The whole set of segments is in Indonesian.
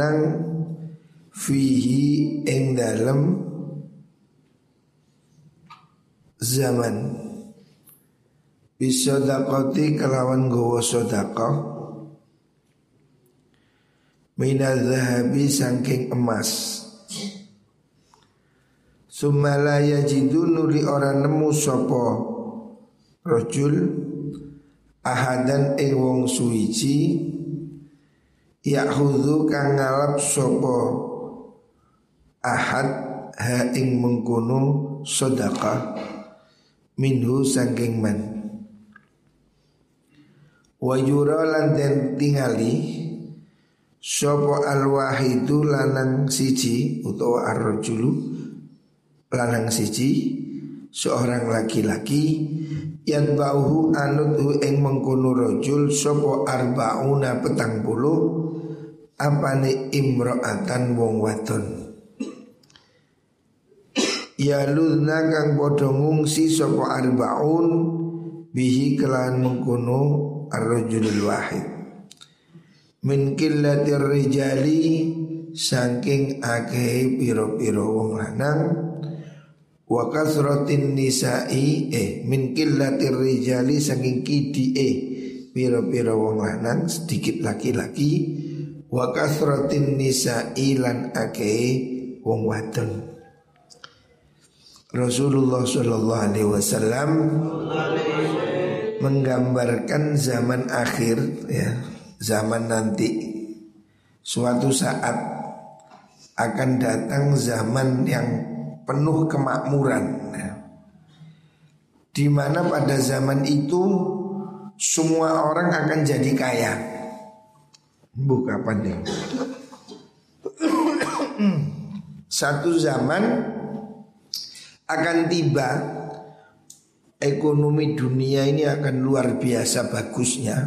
nang fihi ing dalem zaman. Dakoti kelawan gowo Minal zahabi sangking emas. Sumalaya jidu nuli orang nemu sopo Rojul Ahadan ing wong suici Ya'hudhu kang ngalap sopo Ahad ha ing mengkuno sodaka Minhu sangking man. Lan den tingali Sopo al wahidu lanang siji utawa ar-rajulu lanang siji seorang laki-laki yang bauhu anuthu ing mengkono rojul sopo arbauna petang puluh apane imro'atan wong wadon. Ya luna kang podo ngungsi sopo arbaun bihi kelan mengkono ar-rajulul wahid. Min killatir rijali saking akeh piro-piro wong lanang wa kasratin nisa'i eh min killatir rijali saking eh piro-piro wong lanang sedikit laki-laki wa kasratin nisa'i lan akeh wong wadon. Rasulullah Shallallahu Alaihi Wasallam menggambarkan zaman akhir ya zaman nanti. Suatu saat akan datang zaman yang penuh kemakmuran di mana pada zaman itu semua orang akan jadi kaya. Buka nih? Satu zaman akan tiba ekonomi dunia ini akan luar biasa bagusnya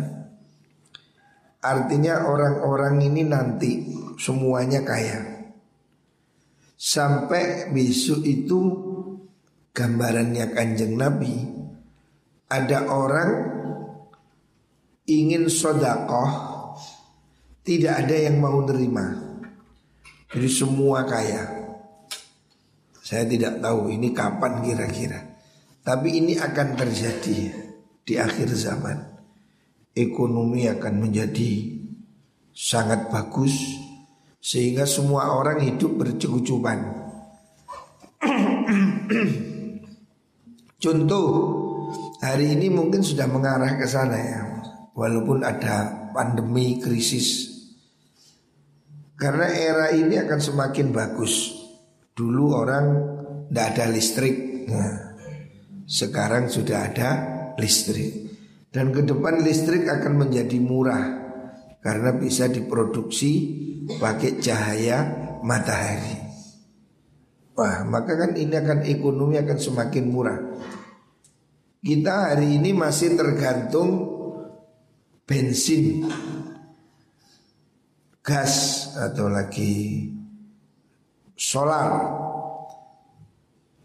Artinya orang-orang ini nanti semuanya kaya Sampai besok itu gambarannya kanjeng Nabi Ada orang ingin sodakoh Tidak ada yang mau nerima Jadi semua kaya Saya tidak tahu ini kapan kira-kira Tapi ini akan terjadi di akhir zaman ekonomi akan menjadi sangat bagus sehingga semua orang hidup bercukupan. Contoh hari ini mungkin sudah mengarah ke sana ya, walaupun ada pandemi krisis. Karena era ini akan semakin bagus. Dulu orang tidak ada listrik, nah, sekarang sudah ada listrik. Dan ke depan listrik akan menjadi murah karena bisa diproduksi pakai cahaya matahari. Wah, maka kan ini akan ekonomi akan semakin murah. Kita hari ini masih tergantung bensin, gas atau lagi solar.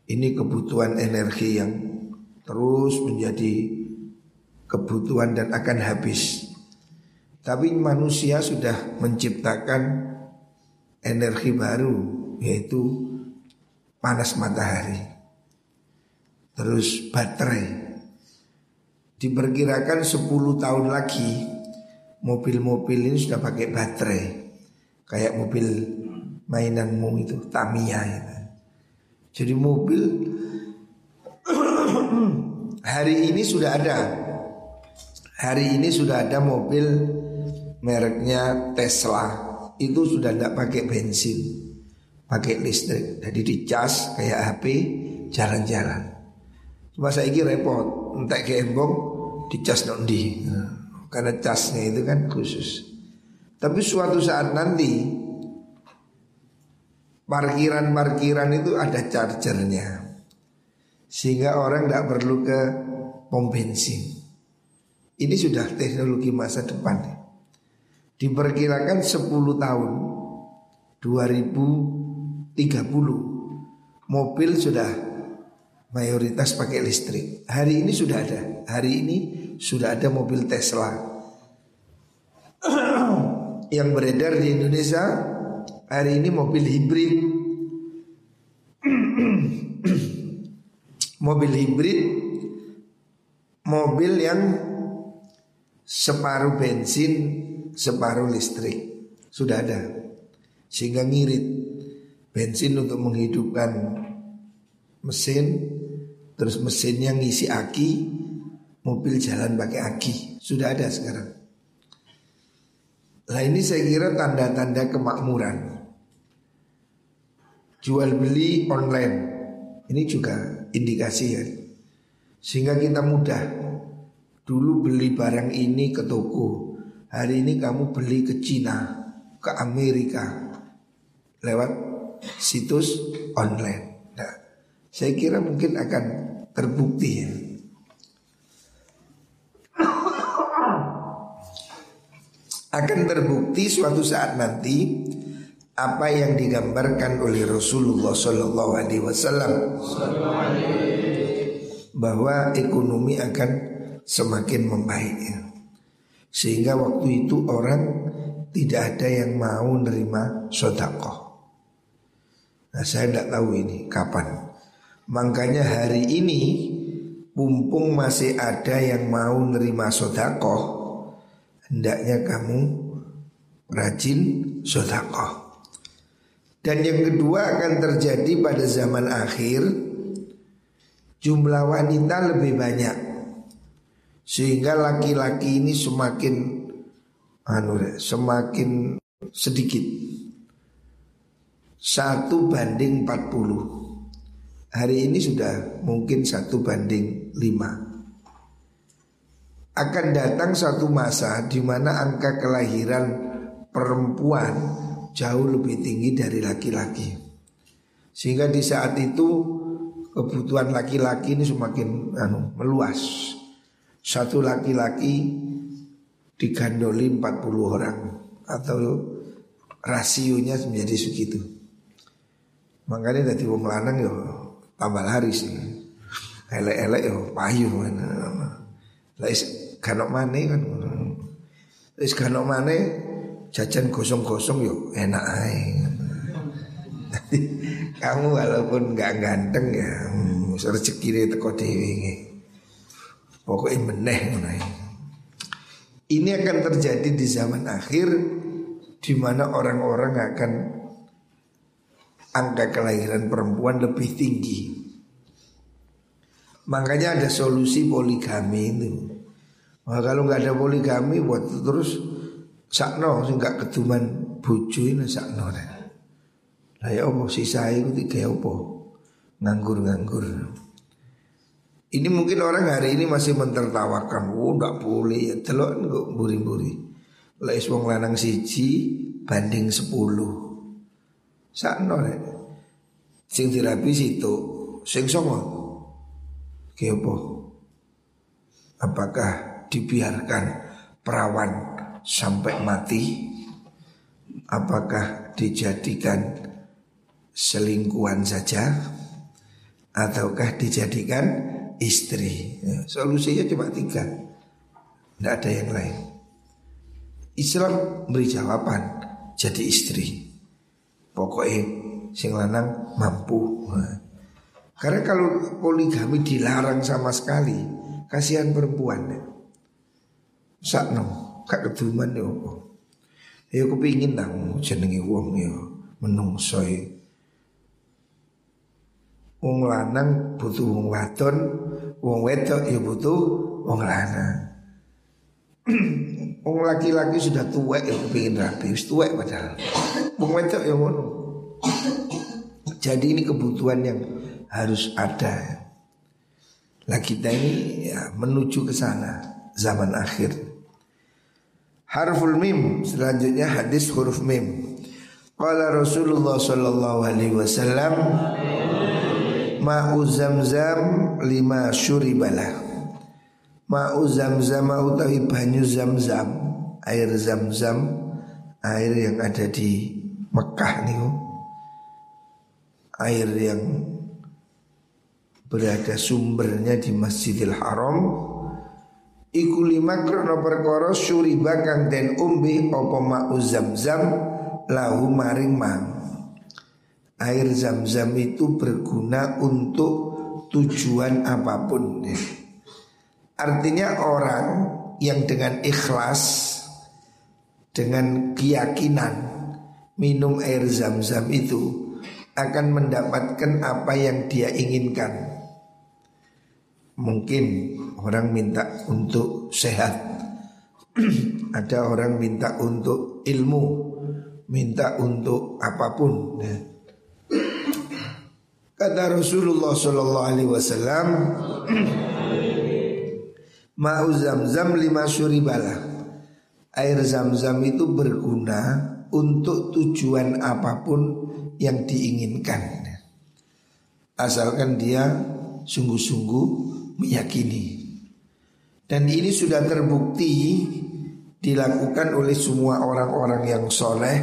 Ini kebutuhan energi yang terus menjadi kebutuhan dan akan habis. Tapi manusia sudah menciptakan energi baru yaitu panas matahari. Terus baterai. Diperkirakan 10 tahun lagi mobil-mobil ini sudah pakai baterai. Kayak mobil mainanmu itu Tamiya itu. Jadi mobil hari ini sudah ada Hari ini sudah ada mobil mereknya Tesla itu sudah tidak pakai bensin, pakai listrik. Jadi dicas kayak HP jalan-jalan. Cuma saya ini repot, entah ke embong dicas nondi. Nah, karena casnya itu kan khusus. Tapi suatu saat nanti parkiran-parkiran itu ada chargernya. Sehingga orang tidak perlu ke pom bensin. Ini sudah teknologi masa depan Diperkirakan 10 tahun 2030 Mobil sudah mayoritas pakai listrik Hari ini sudah ada Hari ini sudah ada mobil Tesla yang beredar di Indonesia hari ini mobil hibrid. mobil hibrid mobil yang separuh bensin, separuh listrik. Sudah ada. Sehingga ngirit bensin untuk menghidupkan mesin, terus mesinnya ngisi aki, mobil jalan pakai aki. Sudah ada sekarang. Nah ini saya kira tanda-tanda kemakmuran. Jual beli online. Ini juga indikasi ya. Sehingga kita mudah. Dulu beli barang ini ke toko. Hari ini kamu beli ke Cina Ke Amerika. Lewat situs online. Nah, Saya kira mungkin akan terbukti ya akan terbukti suatu saat nanti apa yang digambarkan oleh Rasulullah Shallallahu Alaihi Wasallam bahwa ekonomi akan semakin membaik ya. sehingga waktu itu orang tidak ada yang mau nerima sodakoh. Nah saya tidak tahu ini kapan. Makanya hari ini mumpung masih ada yang mau nerima sodakoh hendaknya kamu rajin sodakoh. Dan yang kedua akan terjadi pada zaman akhir jumlah wanita lebih banyak. Sehingga laki-laki ini semakin anu semakin sedikit. Satu banding 40 hari ini sudah mungkin satu banding lima akan datang satu masa di mana angka kelahiran perempuan jauh lebih tinggi dari laki-laki. Sehingga di saat itu kebutuhan laki-laki ini semakin anu, meluas. Satu laki-laki digandoli 40 orang atau rasionya menjadi segitu. Makanya dari wong lanang yo tambah laris. Elek-elek yo payu. Lah Kano mana kan Wis kano mana jajan gosong-gosong yuk enak aja. kamu walaupun nggak ganteng ya hmm, rezeki ini teko dewi Pokoknya meneh Ini akan terjadi di zaman akhir di mana orang-orang akan angka kelahiran perempuan lebih tinggi. Makanya ada solusi poligami itu. Nah, kalau nggak ada poligami buat terus sakno sih nggak keduman bojo ini sakno deh. Lah ya apa sisa itu tiga apa? Nganggur-nganggur. Ini mungkin orang hari ini masih mentertawakan, oh nggak boleh ya telok nggak buri-buri. Lah wong lanang siji banding sepuluh. Sakno deh. Sing dirapi situ, sing songo. Apa? Apakah dibiarkan perawan sampai mati Apakah dijadikan selingkuhan saja Ataukah dijadikan istri ya, Solusinya cuma tiga Tidak ada yang lain Islam beri jawaban Jadi istri Pokoknya sing lanang mampu. Karena kalau poligami dilarang sama sekali Kasihan perempuan. Sakno, kak keduman yo apa. Ya kepingin nang jenenge wong yo menungso Wong lanang butuh wong wadon, wong wedok ya butuh wong lanang. wong laki-laki sudah tua ya kepingin rapi, wis tua padahal. Wong wedok ya ngono. Jadi ini kebutuhan yang harus ada. Lah kita ini ya menuju ke sana zaman akhir. Harful mim. Selanjutnya hadis huruf mim. Qala Rasulullah sallallahu alaihi wasallam Ma'u zamzam lima syuribalah. Ma'u zamzam utawi banyu zamzam Air zamzam Air yang ada di Mekah nih Air yang berada sumbernya di Masjidil Haram Iku lima krono perkara syuriba kang den umbi apa ma'u zamzam lahu maring mang. Air zam-zam itu berguna untuk tujuan apa pun. Artinya orang yang dengan ikhlas dengan keyakinan minum air zam-zam itu akan mendapatkan apa yang dia inginkan. Mungkin orang minta untuk sehat, ada orang minta untuk ilmu, minta untuk apa pun. Ya. Kata Rasulullah Shallallahu Alaihi Wasallam, mau zam-zam lima syuribala. Air zam-zam itu berguna untuk tujuan apa pun yang diinginkan. Asalkan dia sungguh-sungguh meyakini. Dan ini sudah terbukti dilakukan oleh semua orang-orang yang soleh,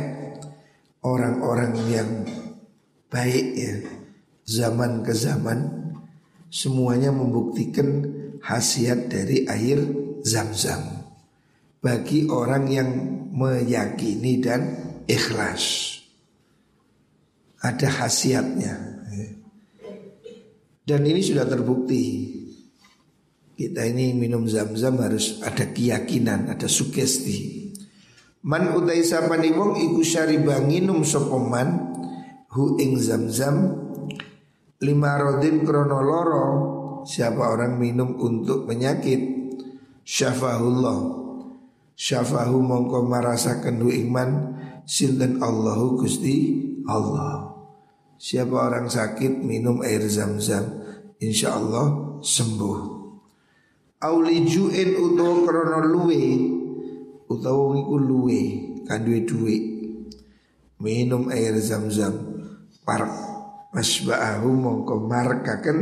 orang-orang yang baik ya, zaman ke zaman, semuanya membuktikan khasiat dari air zam-zam bagi orang yang meyakini dan ikhlas. Ada khasiatnya. Dan ini sudah terbukti. Kita ini minum zam-zam harus ada keyakinan, ada sugesti. Man utai sapani wong iku syariba nginum sopoman hu ing zam-zam lima rodin kronoloro siapa orang minum untuk penyakit syafahullah syafahu mongko marasakan hu iman sinten Allahu Gusti Allah. Siapa orang sakit minum air zam-zam insya Allah sembuh. Aulijuin utawa krono luwe utawa ngiku luwe kan duwe minum air zam-zam par masba'ahu mongko markaken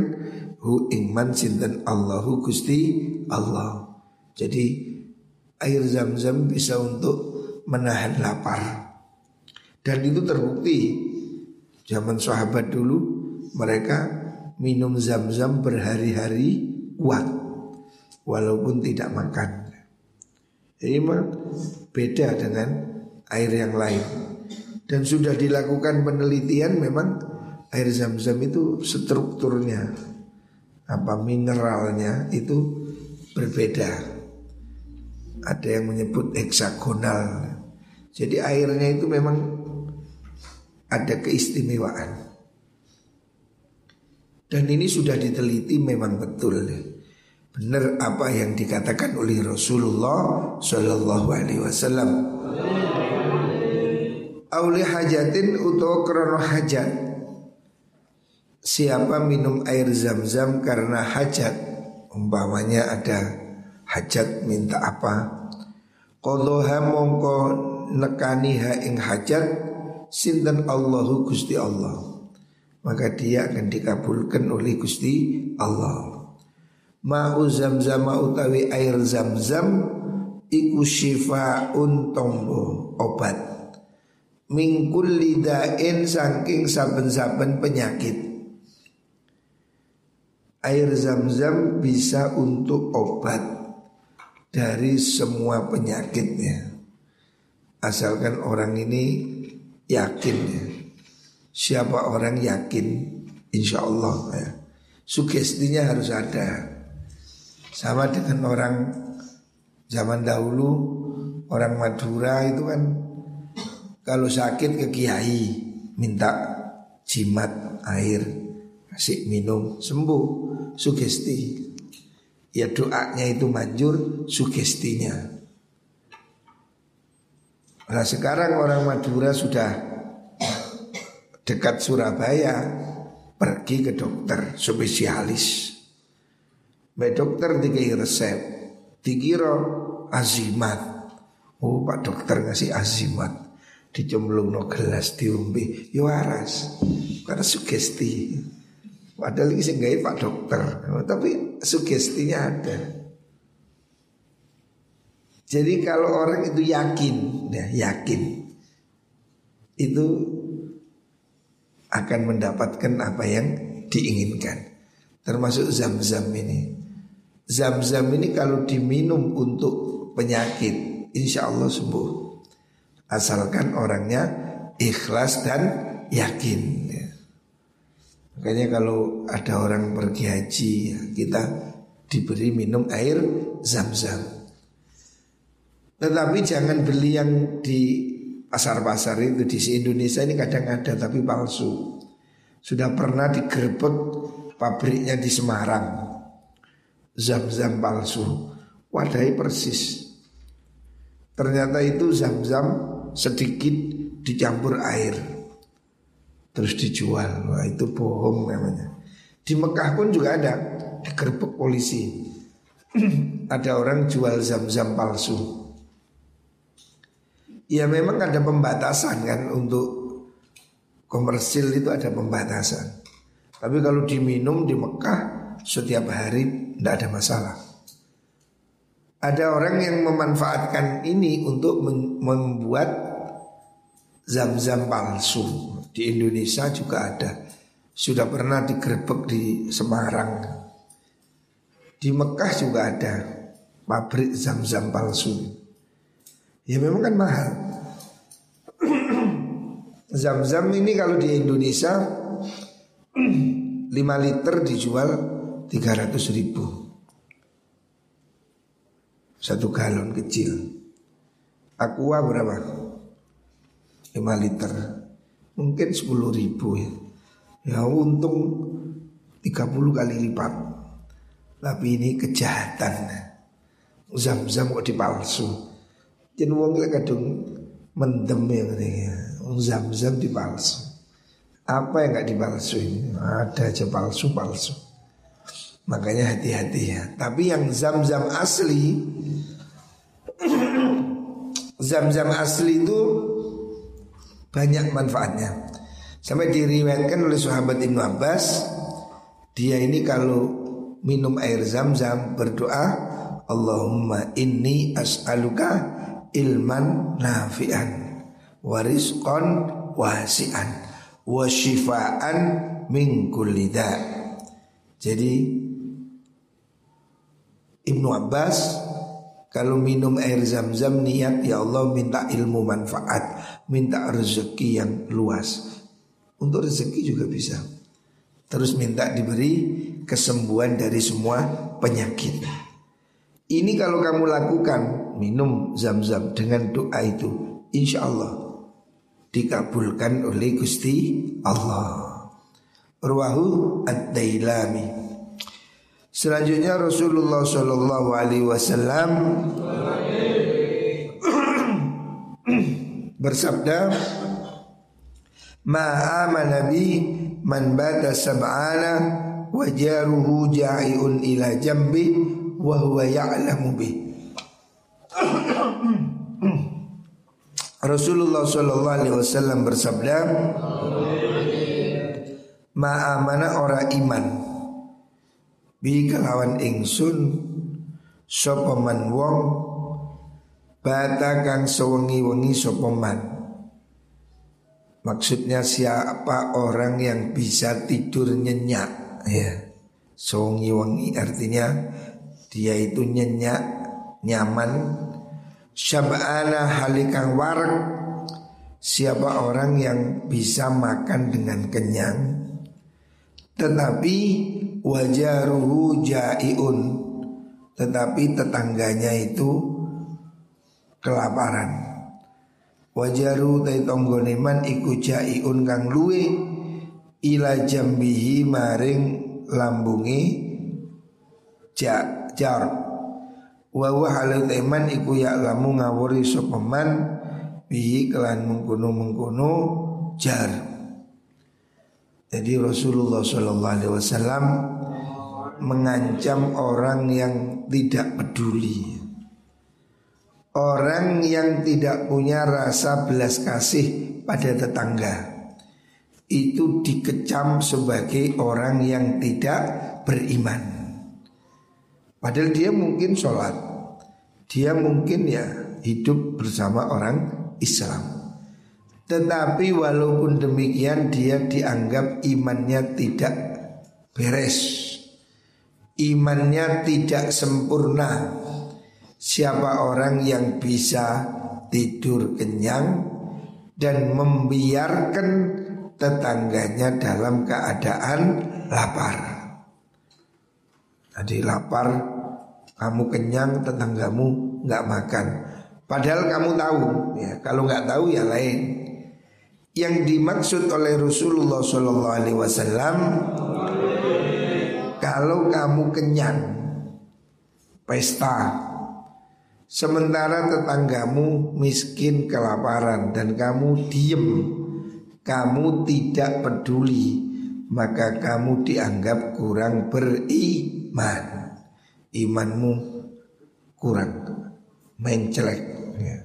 hu iman sinten Allahu Gusti Allah. Jadi air zam-zam bisa untuk menahan lapar. Dan itu terbukti zaman sahabat dulu mereka minum zam-zam berhari-hari kuat walaupun tidak makan. Memang beda dengan air yang lain. Dan sudah dilakukan penelitian memang air zam-zam itu strukturnya apa mineralnya itu berbeda ada yang menyebut heksagonal. Jadi airnya itu memang ada keistimewaan. Dan ini sudah diteliti memang betul. Benar apa yang dikatakan oleh Rasulullah Shallallahu Alaihi Wasallam. Auli hajatin utawa krono hajat. Siapa minum air zam-zam karena hajat, umpamanya ada hajat minta apa Qadha mongko nekani ha ing hajat sinten Allahu Gusti Allah maka dia akan dikabulkan oleh Gusti Allah Ma'u zamzam utawi air zamzam iku syifaun tombo obat mingkul lidain saking saben-saben penyakit air zam-zam bisa untuk obat dari semua penyakitnya. Asalkan orang ini yakin ya. Siapa orang yakin insya Allah ya. Sugestinya harus ada Sama dengan orang zaman dahulu Orang Madura itu kan Kalau sakit ke kiai Minta jimat air Kasih minum Sembuh Sugesti ya doanya itu manjur sugestinya. Nah sekarang orang Madura sudah dekat Surabaya pergi ke dokter spesialis. Mbak dokter dikai resep, dikira azimat. Oh Pak dokter ngasih azimat, dicemplung no gelas diumbi, ya waras, karena sugesti. Padahal ini sih Pak dokter, tapi sugestinya ada. Jadi kalau orang itu yakin, ya yakin, itu akan mendapatkan apa yang diinginkan. Termasuk zam-zam ini. Zam-zam ini kalau diminum untuk penyakit Insya Allah sembuh. Asalkan orangnya ikhlas dan yakin ya. Makanya kalau ada orang pergi haji ya, Kita diberi minum air zam-zam. Tetapi jangan beli yang di pasar-pasar itu Di Indonesia ini kadang ada tapi palsu. Sudah pernah digerebek pabriknya di Semarang zam-zam palsu. Wadai persis. Ternyata itu zam-zam sedikit dicampur air. Terus dijual. Wah itu bohong namanya. Di Mekah pun juga ada. Digerbek polisi. ada orang jual zam-zam palsu. Ya memang ada pembatasan kan untuk komersil itu ada pembatasan. Tapi kalau diminum di Mekah setiap hari tidak ada masalah. Ada orang yang memanfaatkan ini untuk membuat zam-zam palsu. Di Indonesia juga ada. Sudah pernah digerebek di Semarang. Di Mekah juga ada pabrik zam-zam palsu. Ya memang kan mahal. Zam-zam ini kalau di Indonesia 5 liter dijual 300 ribu. Satu galon kecil. Aqua berapa? 5 liter. Mungkin 10 ribu ya. Ya untung 30 kali lipat. Tapi ini kejahatan. Zam-zam kok dipalsu. Jadi wong kadung mendem ya Zam-zam dipalsu. Apa yang gak dipalsuin Ada aja palsu-palsu Makanya hati-hati ya. Tapi yang zam-zam asli Zam-zam asli itu banyak manfaatnya. Sampai diriwayatkan oleh sahabat Ibnu Abbas, dia ini kalau minum air zam-zam berdoa, Allahumma inni as'aluka ilman nafi'an warisqan wasi'an wa shifaan min Jadi Ibnu Abbas kalau minum air zam-zam niat ya Allah minta ilmu manfaat, minta rezeki yang luas. Untuk rezeki juga bisa. Terus minta diberi kesembuhan dari semua penyakit. Ini kalau kamu lakukan minum zam-zam dengan doa itu, insya Allah dikabulkan oleh Gusti Allah. Ruahu ad-Dailami. Selanjutnya Rasulullah Shallallahu Alaihi Wasallam bersabda, Ma'ama Nabi man bata sab'ana wajaruhu ja'iun ila jambi wa huwa ya'lamu bi. Rasulullah Shallallahu Alaihi Wasallam bersabda, Ma'amana orang iman bi kelawan ingsun sapa man wong bata kang sewengi-wengi sapa man Maksudnya siapa orang yang bisa tidur nyenyak ya. Sewengi-wengi artinya dia itu nyenyak, nyaman. Syab'ana halikang warak Siapa orang yang bisa makan dengan kenyang Tetapi wajaruhu jaiun. Tetapi tetangganya itu kelaparan. Wajaru tai tonggone man iku jaiun kang luwe. Ila jambihi maring lambungi ja, jar. Wa wa teman iku ya lamu ngawuri sopeman bihi kelan mengkuno mengkuno jar jadi Rasulullah Shallallahu Alaihi Wasallam mengancam orang yang tidak peduli, orang yang tidak punya rasa belas kasih pada tetangga itu dikecam sebagai orang yang tidak beriman. Padahal dia mungkin sholat, dia mungkin ya hidup bersama orang Islam. Tetapi walaupun demikian dia dianggap imannya tidak beres imannya tidak sempurna. Siapa orang yang bisa tidur kenyang dan membiarkan tetangganya dalam keadaan lapar. Jadi lapar, kamu kenyang, tetanggamu nggak makan. Padahal kamu tahu, ya kalau nggak tahu ya lain. Yang dimaksud oleh Rasulullah Shallallahu Alaihi Wasallam, kalau kamu kenyang, pesta, sementara tetanggamu miskin kelaparan dan kamu diem, kamu tidak peduli, maka kamu dianggap kurang beriman. Imanmu kurang, mencelek. Ya.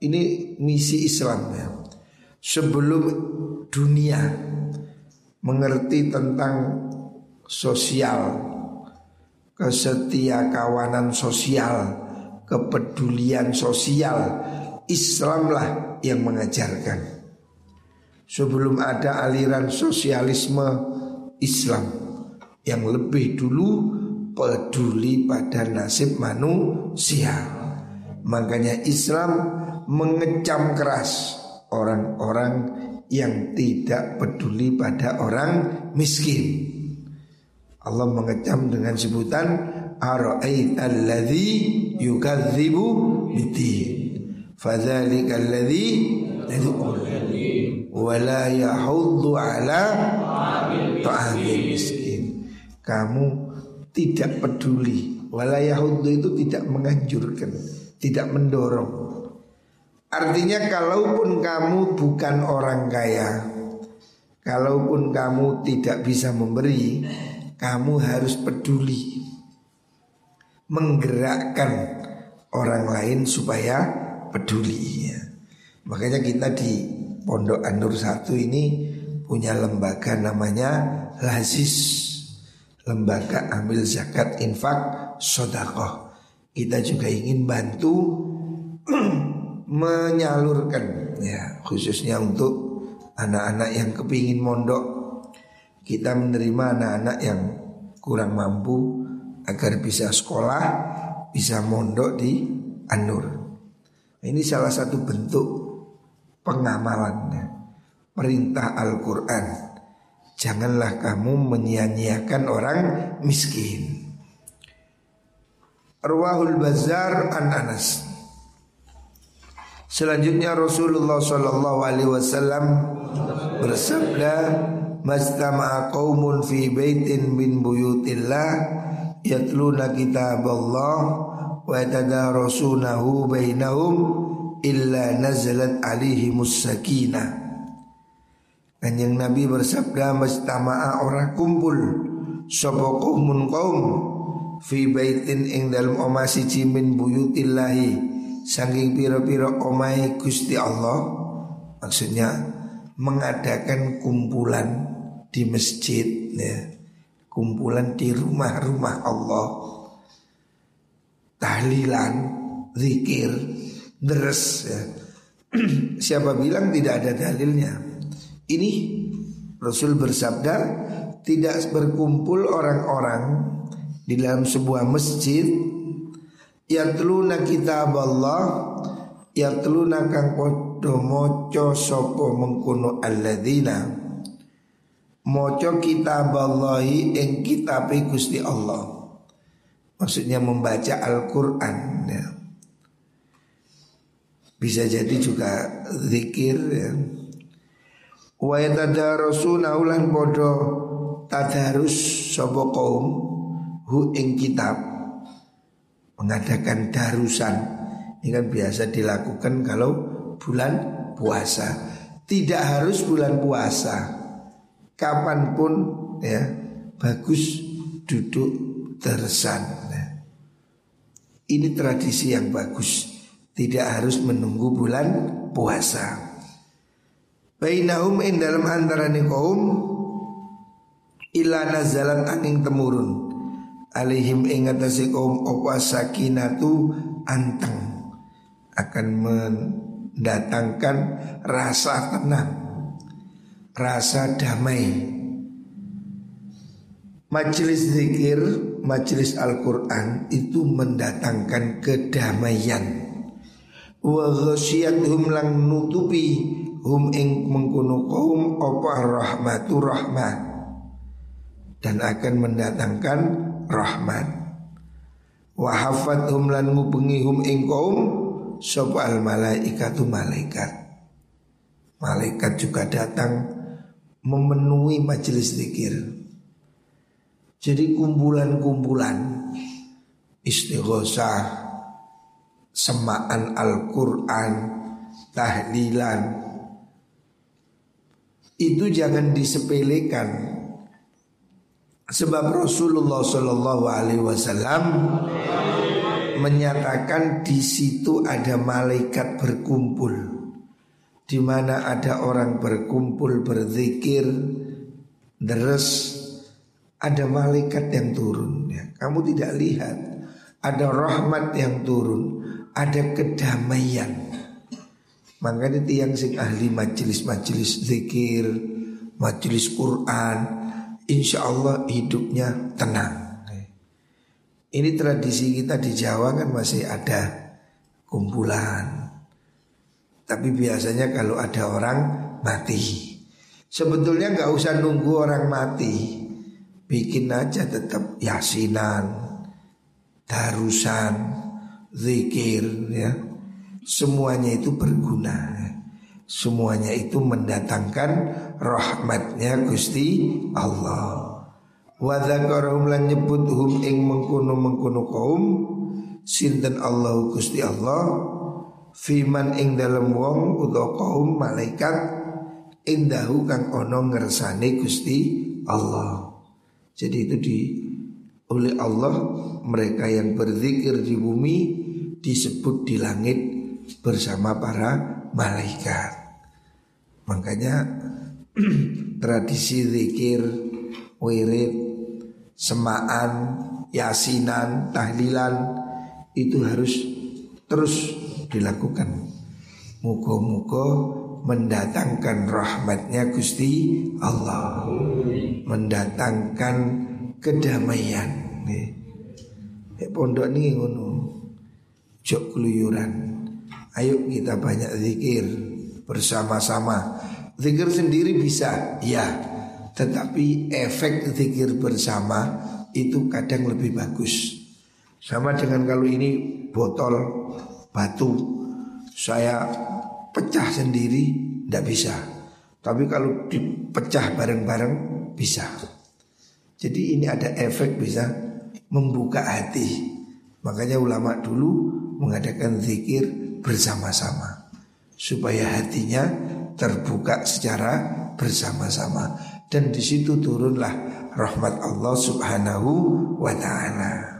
Ini misi Islam ya sebelum dunia mengerti tentang sosial, kesetia kawanan sosial, kepedulian sosial, Islamlah yang mengajarkan. Sebelum ada aliran sosialisme Islam yang lebih dulu peduli pada nasib manusia. Makanya Islam mengecam keras orang-orang yang tidak peduli pada orang miskin. Allah mengecam dengan sebutan alladhi yukadzibu bidin Fadzalika alladhi Wala yahuddu ala ta'amil miskin. Kamu tidak peduli. Wala yahuddu itu tidak menganjurkan Tidak mendorong Artinya kalaupun kamu bukan orang kaya Kalaupun kamu tidak bisa memberi Kamu harus peduli Menggerakkan orang lain supaya peduli ya. Makanya kita di Pondok Anur 1 ini punya lembaga namanya Lazis Lembaga Ambil Zakat Infak Sodakoh Kita juga ingin bantu menyalurkan. Ya. Khususnya untuk anak-anak yang kepingin mondok. Kita menerima anak-anak yang kurang mampu agar bisa sekolah bisa mondok di Anur. Ini salah satu bentuk pengamalannya. Perintah Al-Quran. Janganlah kamu menyia-nyiakan orang miskin. Ruahul Bazar an Anas Selanjutnya Rasulullah Shallallahu Alaihi Wasallam bersabda, "Mastama'a qaumun fi baitin min buyutillah yatluna kitab Allah wa yatadarasunahu bainahum illa nazalat alihimus sakinah." Kanjeng Nabi bersabda, "Mastama'a orang kumpul sapa qaumun qaum fi baitin ing dalem omah siji min buyutillahi." Saking piro-piro omai Gusti Allah maksudnya mengadakan kumpulan di masjid ya. Kumpulan di rumah-rumah Allah. Tahlilan zikir deres ya. Siapa bilang tidak ada dalilnya? Ini Rasul bersabda tidak berkumpul orang-orang di dalam sebuah masjid yatluna kitab Allah yatluna kang padha maca sapa mengkono alladzina maca kitab Allah ing kitab Gusti Allah maksudnya membaca Al-Qur'an ya. bisa jadi juga zikir ya. wa yatadarusuna ulan padha tadarus sapa kaum hu ing kitab mengadakan darusan. Ini kan biasa dilakukan kalau bulan puasa. Tidak harus bulan puasa. Kapan pun ya bagus duduk tersan ini tradisi yang bagus. Tidak harus menunggu bulan puasa. Bainahum in dalam antara kaum ila nazalan angin temurun alihim ingatasi kaum opa sakinatu anteng. Akan mendatangkan rasa tenang, rasa damai. Majelis zikir, majelis Al-Quran itu mendatangkan kedamaian. Wa hum lang nutupi hum ing mengkono kaum apa rahmatu rahmat dan akan mendatangkan rahmat wa hum lan ngubengi hum ing kaum sapa al malaikatu malaikat. Malaikat juga datang memenuhi majelis zikir. Jadi kumpulan-kumpulan istighosah, semaan Al-Quran, tahlilan, itu jangan disepelekan. Sebab Rasulullah Shallallahu Alaihi Wasallam menyatakan di situ ada malaikat berkumpul, di mana ada orang berkumpul berzikir, deres ada malaikat yang turun ya. Kamu tidak lihat Ada rahmat yang turun Ada kedamaian Makanya tiang sing ahli majelis-majelis zikir Majelis Quran Insya Allah hidupnya tenang Ini tradisi kita di Jawa kan masih ada kumpulan Tapi biasanya kalau ada orang mati Sebetulnya nggak usah nunggu orang mati bikin aja tetap yasinan, darusan, zikir ya. Semuanya itu berguna. Semuanya itu mendatangkan rahmatnya Gusti Allah. Wa dzakarhum lan nyebuthum ing mengkono-mengkono kaum sinten Allah Gusti Allah fiman ing dalam wong utawa kaum malaikat indahu kang ono ngersane Gusti Allah. Jadi itu di oleh Allah mereka yang berzikir di bumi disebut di langit bersama para malaikat. Makanya tradisi zikir, wirid, semaan, yasinan, tahlilan itu harus terus dilakukan. Muka-muka mendatangkan rahmatnya Gusti Allah. Mendatangkan kedamaian. Pondok ini ngono jok keluyuran. Ayo kita banyak zikir bersama-sama zikir sendiri bisa ya tetapi efek zikir bersama itu kadang lebih bagus sama dengan kalau ini botol batu saya pecah sendiri tidak bisa. Tapi kalau dipecah bareng-bareng bisa. Jadi ini ada efek bisa membuka hati. Makanya ulama dulu mengadakan zikir bersama-sama supaya hatinya terbuka secara bersama-sama dan di situ turunlah rahmat Allah Subhanahu wa taala.